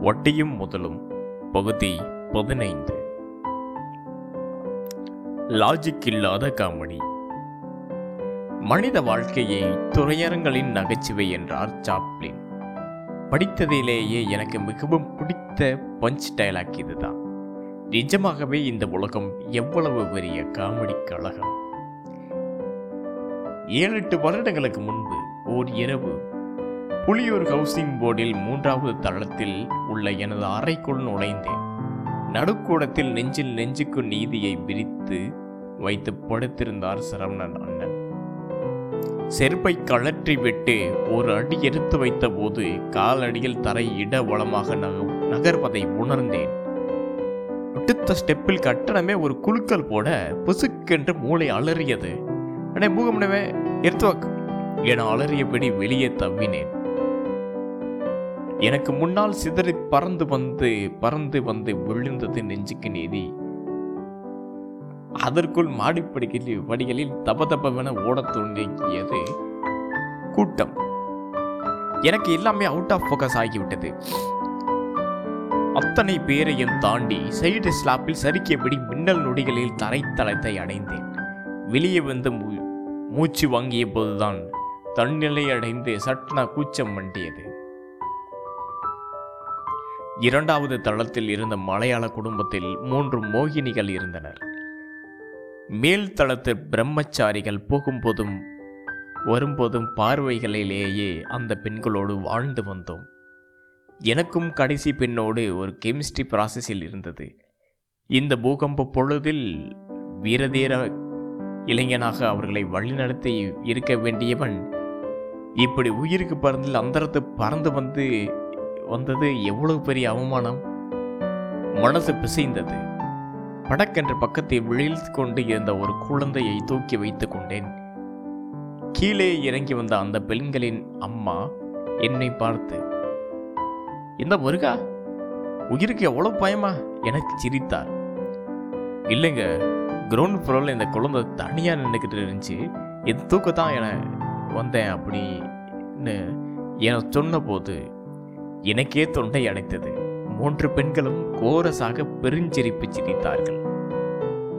வட்டியும் முதலும் பகுதி பதினைந்து. லாஜிக் இல்லாத காமெடி. மனித வாழ்க்கையை துறையரங்களின் நகைச்சுவை என்றார் சாப்ளின் படித்ததிலேயே எனக்கு மிகவும் பிடித்த பஞ்ச் டைலாக் இதுதான். நிஜமாகவே இந்த உலகம் எவ்வளவு பெரிய காமெடி கழகம்? ஏழு எட்டு வருடங்களுக்கு முன்பு ஓர் இரவு புலியூர் ஹவுசிங் போர்டில் மூன்றாவது தளத்தில் உள்ள எனது அறைக்குள் நுழைந்தேன். நடுக்கூடத்தில் நெஞ்சில் நெஞ்சுக்கு நீதியை விரித்து வைத்து படுத்திருந்தார் சரவணன் அண்ணன். செருப்பை கழற்றிவிட்டு ஒரு அடி எடுத்து வைத்த போது காலடியில் தரை இட வளமாக நக- நகர்வதை உணர்ந்தேன். அடுத்த ஸ்டெப்பில் கட்டணமே ஒரு குலுக்கல் போட புசுக்கென்று மூளை அலறியது. அடே பூகம்னவே எடுத்து வாக்கு என அலறியபடி வெளியே தவினேன். எனக்கு முன்னால் சிதறி பறந்து வந்து பறந்து வந்து விழுந்தது நெஞ்சுக்கு நீதி. அதற்குள் மாடிப்படிகளில் படிகளில் தப தப்பவென ஓடத் தொடங்கியது கூட்டம். எனக்கு எல்லாமே அவுட் ஆஃப் ஃபோக்கஸ் ஆகிவிட்டது. அத்தனை பேரையும் தாண்டி சைடு ஸ்லாப்பில் சறுக்கியபடி மின்னல் நொடிகளில் தரைத்தளத்தை அடைந்தேன். வெளியே வந்து மூ- மூச்சு வாங்கிய போதுதான் தன்னிலை அடைந்து சட்டன கூச்சம் மண்டியது இரண்டாவது தளத்தில் இருந்த மலையாள குடும்பத்தில் மூன்று மோகினிகள் இருந்தனர். மேல் தளத்து பிரம்மச்சாரிகள் போகும்போதும் வரும்போதும் பார்வைகளிலேயே அந்த பெண்களோடு வாழ்ந்து வந்தோம். எனக்கும் கடைசி பெண்ணோடு ஒரு கெமிஸ்ட்ரி ப்ராசஸில் இருந்தது. இந்த பூகம்ப பொழுதில் வீரதீர இளைஞனாக அவர்களை வழிநடத்தி இருக்க வேண்டியவன் இப்படி உயிருக்கு பறந்தில் அந்தரத்து பறந்து வந்து வந்தது எவ்வளவு பெரிய அவமானம்? மனசு பிசைந்தது. படக்கென்று பக்கத்தை விழித்து கொண்டு இருந்த ஒரு குழந்தையை தூக்கி வைத்துக் கொண்டேன். கீழே இறங்கி வந்த அந்த பெண்களின் அம்மா என்னை பார்த்து இந்த முருகா உயிருக்கு எவ்வளவு பயமா? எனக்கு சிரித்தார். இல்லைங்க கிரவுண்ட் ஃப்ளோரில் இந்த குழந்தை தனியாக நின்றுக்கிட்டு இருந்துச்சு. என் தூக்கத்தான் என வந்தேன் அப்படின்னு என சொன்னபோது எனக்கே தொண்டை அடைத்தது. மூன்று பெண்களும் கோரஸாக பெருஞ்சிரிப்பு சிரித்தார்கள்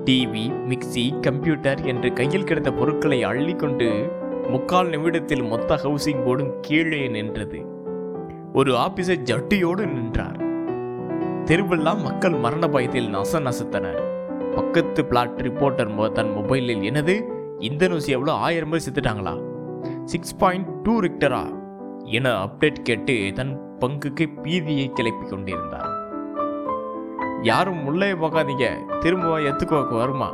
டிவி மிக்ஸி கம்ப்யூட்டர் என்று கையில் கிடைத்த பொருட்களை அள்ளிக்கொண்டு முக்கால் நிமிடத்தில் மொத்த ஹவுசிங் போர்டும் கீழே நின்றது. ஒரு ஆபீசர் ஜட்டியோடு நின்றார். தெருவெல்லாம் மக்கள் மரண பயத்தில் நச நசத்தனர். பக்கத்து பிளாட் ரிப்போர்ட்டர் தன் மொபைலில் எனது இந்த நியூஸ் எவ்வளோ ஆயிரம் பேர் செத்துட்டாங்களா? சிக்ஸ் பாயிண்ட் டூ ரிக்டரா என அப்டேட் கேட்டு தன் பங்குக்கு பீதியை கிளப்பி கொண்டிருந்தார். யாரும் உள்ளே போகாதீங்க திரும்ப எத்துக்குவாக்கு வருமா?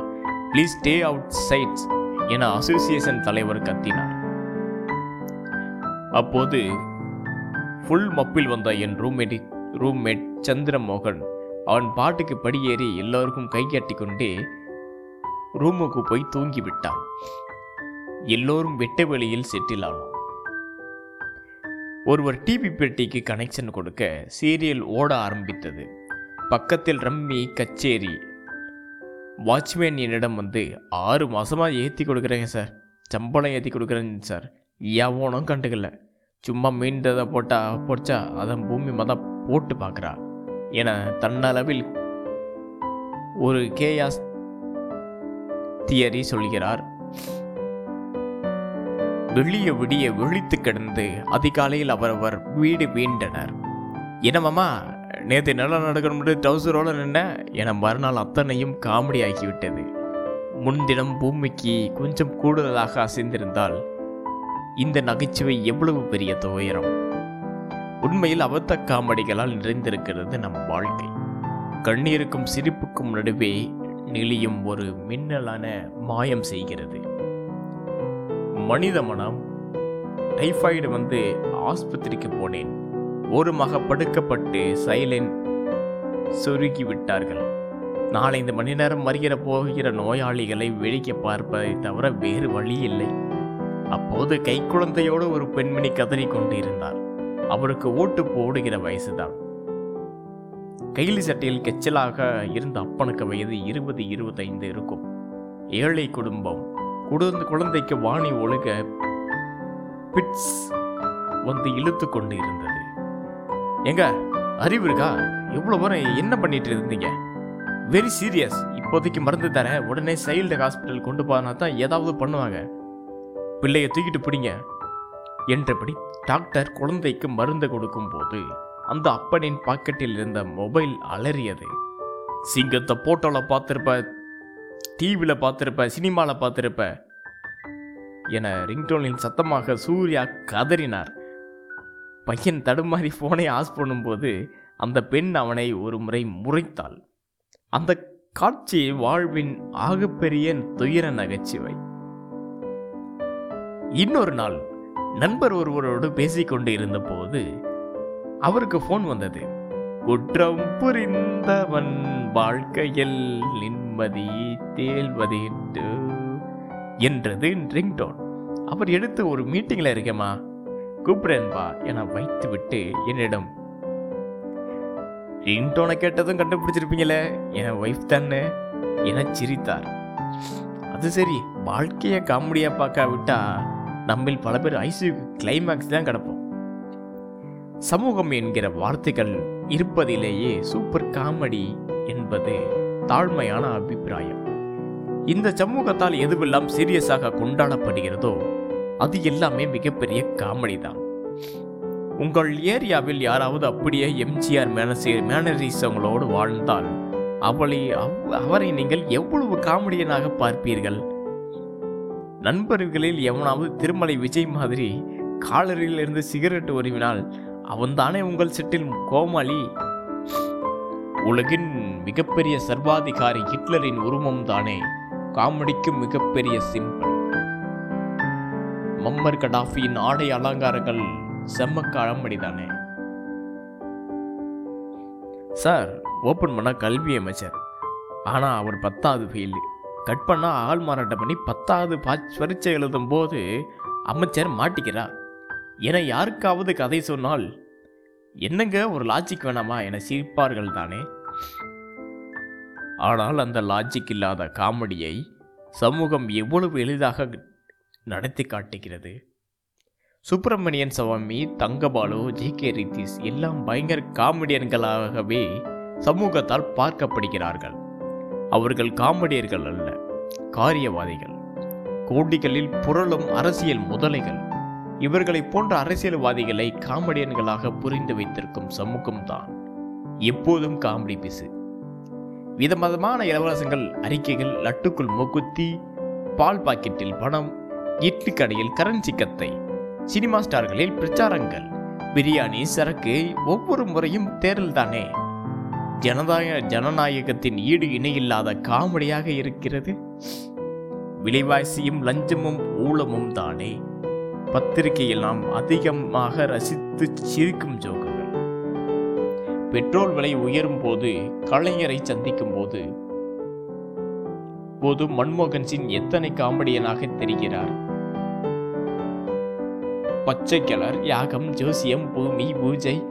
ப்ளீஸ் ஸ்டே அவுட் சைட்ஸ் என அசோசியேஷன் தலைவர் கத்தினார். அப்போது ஃபுல் மப்பில் வந்த என் ரூம்மேட் ரூம்மேட் சந்திரமோகன் அவன் பாட்டுக்கு படியேறி எல்லோருக்கும் கை கட்டி கொண்டே ரூமுக்கு போய் தூங்கி விட்டான் எல்லோரும் வெட்ட வெளியில் செட்டில் ஆனோம். ஒருவர் டிவி பெட்டிக்கு கனெக்ஷன் கொடுக்க சீரியல் ஓட ஆரம்பித்தது. பக்கத்தில் ரம்மி கச்சேரி. வாட்ச்மேன் என்னிடம் வந்து ஆறு மாதமாக ஏற்றி கொடுக்குறேங்க சார் சம்பளம் ஏற்றி கொடுக்குறேங்க சார் எவனும் கண்டுக்கல. சும்மா மீண்டதை போட்டா போச்சா அதன் பூமி மதம் போட்டு பார்க்குறா என தன்னளவில் ஒரு கேயாஸ் தியரி சொல்கிறார். வெளிய விடிய விழித்து கிடந்து அதிகாலையில் அவரவர் வீடு வீண்டனர். என்னமாமா நேற்று நல்லா நடக்கணும்னு டவுசரோட நின்ன? என மறுநாள் அத்தனையும் காமெடி ஆகிவிட்டது முன்தினம் பூமிக்கு கொஞ்சம் கூடுதலாக அசைந்திருந்தால் இந்த நகைச்சுவை எவ்வளவு பெரிய துயரம்? உண்மையில் அபத்த காமெடிகளால் நிறைந்திருக்கிறது நம் வாழ்க்கை. கண்ணீருக்கும் சிரிப்புக்கும் நடுவே நெளியும் ஒரு மின்னலான மாயம் செய்கிறது. மனித மனம் டைஃபாய்டு வந்து ஆஸ்பத்திரிக்கு போனேன். ஓரமாக படுக்கப்பட்டு சைலன் சுருக்கி விட்டார்கள். நாலஞ்சு மணி நேரம் மறிகிற போகிற நோயாளிகளை வேடிக்கை பார்ப்பதை தவிர வேறு வழி இல்லை. அப்போது கைக்குழந்தையோடு ஒரு பெண்மணி கதறிக் கொண்டிருந்தார் அவருக்கு ஓட்டு போடுகிற வயசுதான். கைலி சட்டையில் கெச்சலாக இருந்த அப்பனுக்கு வயது இருபது இருபத்தைந்து இருக்கும். ஏழை குடும்பம். குழந்தை குழந்தைக்கு வாணி ஒழுக பிட்ஸ் வந்து இழுத்து கொண்டு இருந்தது எங்க அறிவு இருக்கா? எவ்வளோ பேரும் என்ன பண்ணிட்டு இருந்தீங்க? வெரி சீரியஸ் இப்போதைக்கு மருந்து தரேன். உடனே சைல்டு ஹாஸ்பிட்டல் கொண்டு போனா தான் ஏதாவது பண்ணுவாங்க. பிள்ளையை தூக்கிட்டு பிடிங்க என்றபடி டாக்டர் குழந்தைக்கு மருந்து கொடுக்கும்போது அந்த அப்பனின் பாக்கெட்டில் இருந்த மொபைல் அலறியது. சிங்கத்தை போட்டோவில் பார்த்துருப்ப டிவியில் பார்த்துருப்ப சினிமாவில் பார்த்துருப்ப என ரிங்டோனில் சத்தமாக சூர்யா கதறினார். பையன் தடுமாறி ஃபோனை ஆஸ் பண்ணும்போது அந்த பெண் அவனை ஒரு முறை முறைத்தாள். அந்த காட்சி வாழ்வின் ஆகப்பெரிய துயர நகைச்சுவை. இன்னொரு நாள் நண்பர் ஒருவரோடு பேசிக்கொண்டு இருந்தபோது அவருக்கு ஃபோன் வந்தது. குற்றம் புரிந்தவன் வாழ்க்கையில் நிம்மதி தேல்வதி என்றது ரிங்டோன். அவர் எடுத்து ஒரு மீட்டிங்ல இருக்கேம்மா கூப்பிடுறேன்பா என வைத்துவிட்டு என்னிடம் ரிங்டோனை கேட்டதும் கண்டுபிடிச்சிருப்பீங்களே என் ஒய்ஃப் தானே என சிரித்தார். அது சரி வாழ்க்கையை காமெடியா பார்க்காவிட்டா நம்மில் பல பேர் ஐசியூக்கு கிளைமேக்ஸ் தான் கிடப்போம். சமூகம் என்கிற வார்த்தைகள் இருப்பதிலேயே சூப்பர் காமெடி என்பது தாழ்மையான அபிப்பிராயம். இந்த சமூகத்தால் எதுவெல்லாம் சீரியஸாக கொண்டாடப்படுகிறதோ அது எல்லாமே மிகப்பெரிய காமெடி தான் உங்கள் ஏரியாவில் யாராவது அப்படியே எம்ஜிஆர் மேனசி மேனரிசங்களோடு வாழ்ந்தால் அவளை அவரை நீங்கள் எவ்வளவு காமெடியனாக பார்ப்பீர்கள்? நண்பர்களில் எவனாவது திருமலை விஜய் மாதிரி காலரில் இருந்து சிகரெட் உருவினால் அவன்தானே உங்கள் செட்டில் கோமாளி? உலகின் மிகப்பெரிய சர்வாதிகாரி ஹிட்லரின் உருவம் தானே? காமெடிக்கு மிகப்பெரிய சிம்பிள் மம்மர் கடாஃபியின் ஆடை அலங்காரங்கள் செம்ம காமெடி தானே? சார் ஓப்பன் பண்ணால் கல்வி அமைச்சர். ஆனால் அவர் பத்தாவது ஃபெயில் கட் பண்ணால் ஆள் மாறாட்டம் பண்ணி பத்தாவது பா- பரீட்சை எழுதும் போது அமைச்சர் மாட்டிக்கிறார். என யாருக்காவது கதை சொன்னால் என்னங்க ஒரு லாஜிக் வேணாமா என சிரிப்பார்கள் தானே? ஆனால் அந்த லாஜிக் இல்லாத காமெடியை சமூகம் எவ்வளவு எளிதாக நடத்தி காட்டுகிறது? சுப்பிரமணியன் சுவாமி தங்கபாலு ஜி கே ரித்திஸ் எல்லாம் பயங்கர காமெடியன்களாகவே சமூகத்தால் பார்க்கப்படுகிறார்கள். அவர்கள் காமெடியர்கள் அல்ல காரியவாதிகள். கோடிகளில் புரளும் அரசியல் முதலைகள். இவர்களை போன்ற அரசியல்வாதிகளை காமெடியன்களாக புரிந்து வைத்திருக்கும் சமூகம்தான் எப்போதும் காமெடி பிசு. விதவிதமான இலவசங்கள் அறிக்கைகள் லட்டுக்குள் மூக்குத்தி பால் பாக்கெட்டில் பணம் இட்லி கடையில் கரன்சி கத்தை சினிமா ஸ்டார்களில் பிரச்சாரங்கள் பிரியாணி சரக்கு ஒவ்வொரு முறையும் தேரல் தானே? ஜனதாய ஜனநாயகத்தின் ஈடு இணையில்லாத காமெடியாக இருக்கிறது. விலைவாசியும் லஞ்சமும் ஊழமும் தானே? பத்திரிகையில் நாம் அதிகமாக ரசித்து சிரிக்கும் ஜோகம். பெட்ரோல் விலை உயரும் போது கலைஞரை சந்திக்கும் போது போது மன்மோகன் சிங் எத்தனை காமெடியனாக தெரிகிறார்? பச்சை கிளர் யாகம் ஜோசியம் பூமி பூஜை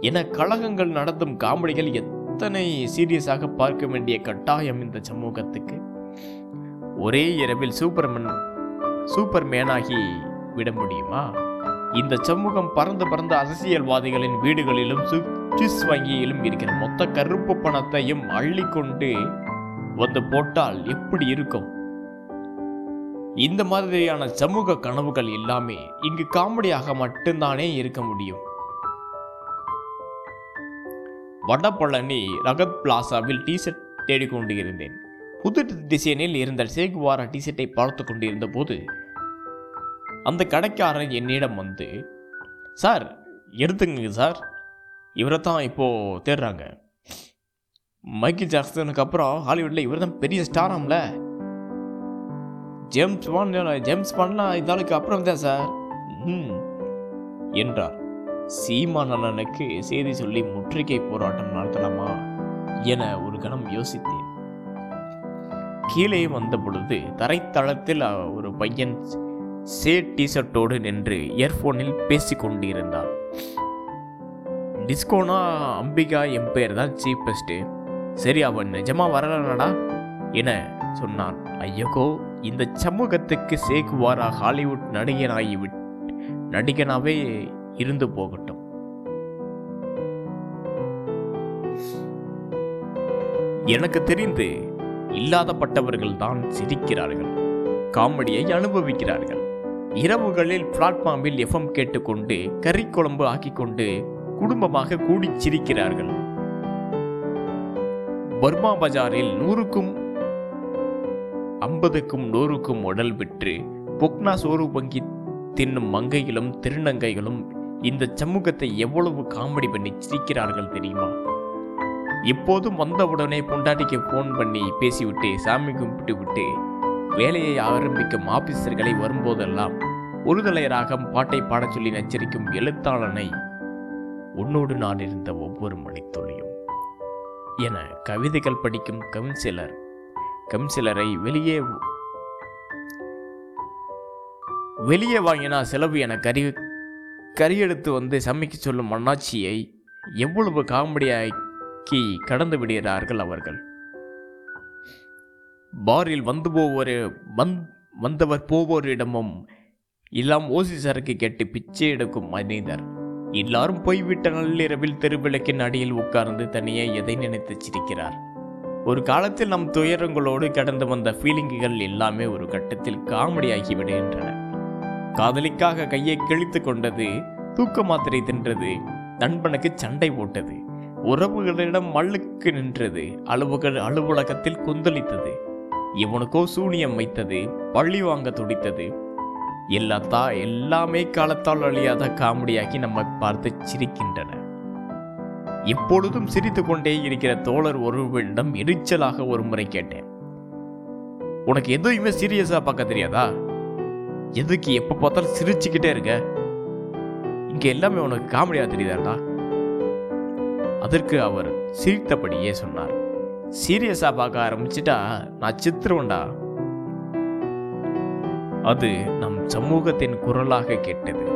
என கழகங்கள் நடத்தும் காமெடிகள் எத்தனை சீரியஸாக பார்க்க வேண்டிய கட்டாயம் இந்த சமூகத்துக்கு? ஒரே இரவில் சூப்பர்மன் சூப்பர்மேனாகி விட முடியுமா? இந்த சமூகம் பறந்து பறந்து அரசியல்வாதிகளின் வீடுகளிலும் சுவிஸ் வங்கியிலும் இருக்கிற மொத்த கருப்பு பணத்தையும் அள்ளிக்கொண்டு வந்து போட்டால் எப்படி இருக்கும்? இந்த மாதிரியான சமூக கனவுகள் எல்லாமே இங்கு காமெடியாக மட்டும்தானே இருக்க முடியும். வடபழனி ரகத் பிளாசாவில் டிஷர்ட் தேடிக்கொண்டு இருந்தேன் புது டிசைனில் இருந்த சேகுவாரா டிஷர்ட்டை பார்த்து கொண்டிருந்த போது அந்த கடைக்காரன் என்னிடம் வந்து சார் எடுத்துங்க சார். இவரை தான் இப்போது தேடுறாங்க. மைக்கேல் ஜாக்சனுக்கு அப்புறம் ஹாலிவுட்டில் இவர் தான் பெரிய ஸ்டாராம்ல ஜேம்ஸ் பாண்ட் ஜேம்ஸ் பாண்ட்லாம் இதாளுக்கு அப்புறம் தான் சார். ம் என்றார். சீமான் அண்ணனுக்கு செய்தி சொல்லி முற்றுகை போராட்டம் நடத்தலாமா என ஒரு கணம் யோசித்தேன். கீழே வந்த பொழுது தரைத்தளத்தில் ஒரு பையன் சேட் டிஷர்ட்டோடு நின்று இயர்ஃபோனில் பேசி கொண்டிருந்தான் டிஸ்கோனா அம்பிகா என் பேர் தான் சீப்பஸ்ட்டு சரி அவன் நிஜமாக வரலடா என சொன்னான். ஐயகோ இந்த சமூகத்துக்கு சேகுவாரா ஹாலிவுட் நடிகனாகி விட் நடிகனாகவே இருந்து போகட்டும். எனக்கு தெரிந்து இல்லாதப்பட்டவர்கள் தான் சிரிக்கிறார்கள். காமெடியை அனுபவிக்கிறார்கள். இரவுகளில் பிளாட்ஃபார்மில் எஃப்எம் கேட்டுக்கொண்டு கறி குழம்பு ஆக்கிக்கொண்டு குடும்பமாக கூடிச் சிரிக்கிறார்கள் பர்மா பஜாரில் நூறுக்கும் ஐம்பதுக்கும் நூறுக்கும் உடல் விற்று பொக்னா சோறு வங்கி தின்னும் மங்கைகளும் திருநங்கைகளும் இந்த சமூகத்தை எவ்வளவு காமெடி பண்ணி சிரிக்கிறார்கள் தெரியுமா? இப்போதும் வந்தவுடனே பொண்டாட்டிக்கு ஃபோன் பண்ணி பேசிவிட்டு சாமி கும்பிட்டு விட்டு வேலையை ஆரம்பிக்கும் ஆபீசர்களை வரும்போதெல்லாம் ஒருதலை ராகம் பாட்டை பாடச் சொல்லி நச்சரிக்கும் எழுத்தாளனை உன்னோடு நான் இருந்த ஒவ்வொரு மணித்துளியும் என கவிதைகள் படிக்கும் கவுன்சிலர் கவுன்சிலரை வெளியே வெளியே வாங்கினா செலவு என கறி கறியெடுத்து வந்து சமைக்க சொல்லும் அண்ணாச்சியை எவ்வளவு காமெடியாக்கி கடந்து விடுகிறார்கள் அவர்கள். பாரில் வந்து போவோர் வந் வந்தவர் போவோரிடமும் எல்லாம் ஓசி சரக்கு கேட்டு பிச்சை எடுக்கும் மனிதர். எல்லாரும் போய்விட்ட நள்ளிரவில் தெருவிளக்கின் அடியில் உட்கார்ந்து தனியே எதை நினைத்து சிரிக்கிறார். ஒரு காலத்தில் நம் துயரங்களோடு கடந்து வந்த ஃபீலிங்குகள் எல்லாமே ஒரு கட்டத்தில் காமெடியாகி விடுகின்றன. காதலிக்காக கையை கிழித்து கொண்டது தூக்க மாத்திரை தின்றது நண்பனுக்கு சண்டை போட்டது உறவுகளிடம் மல்லுக்கு நின்றது அலுவலக அலுவலகத்தில் கொந்தளித்தது. இவனுக்கோ சூனியம் வைத்தது பள்ளி வாங்க துடித்தது. எல்லாத்தா எல்லாமே காலத்தால் அழியாத காமெடியாக்கி நம்ம பார்த்து சிரிக்கின்றன. இப்பொழுதும் சிரித்து கொண்டே இருக்கிற தோழர் ஒருவரிடம் எரிச்சலாக ஒரு முறை கேட்டேன். உனக்கு எதுவுமே சீரியஸா பார்க்க தெரியாதா? எதுக்கு எப்ப பார்த்தாலும் சிரிச்சுக்கிட்டே இருக்க? இங்க எல்லாமே உனக்கு காமெடியா தெரியுதாடா? அதற்கு அவர் சிரித்தபடியே சொன்னார். சீரியஸாக பார்க்க ஆரம்பிச்சிட்டா நான் சித்திரம்டா அது நம் சமூகத்தின் குரலாக கேட்டது.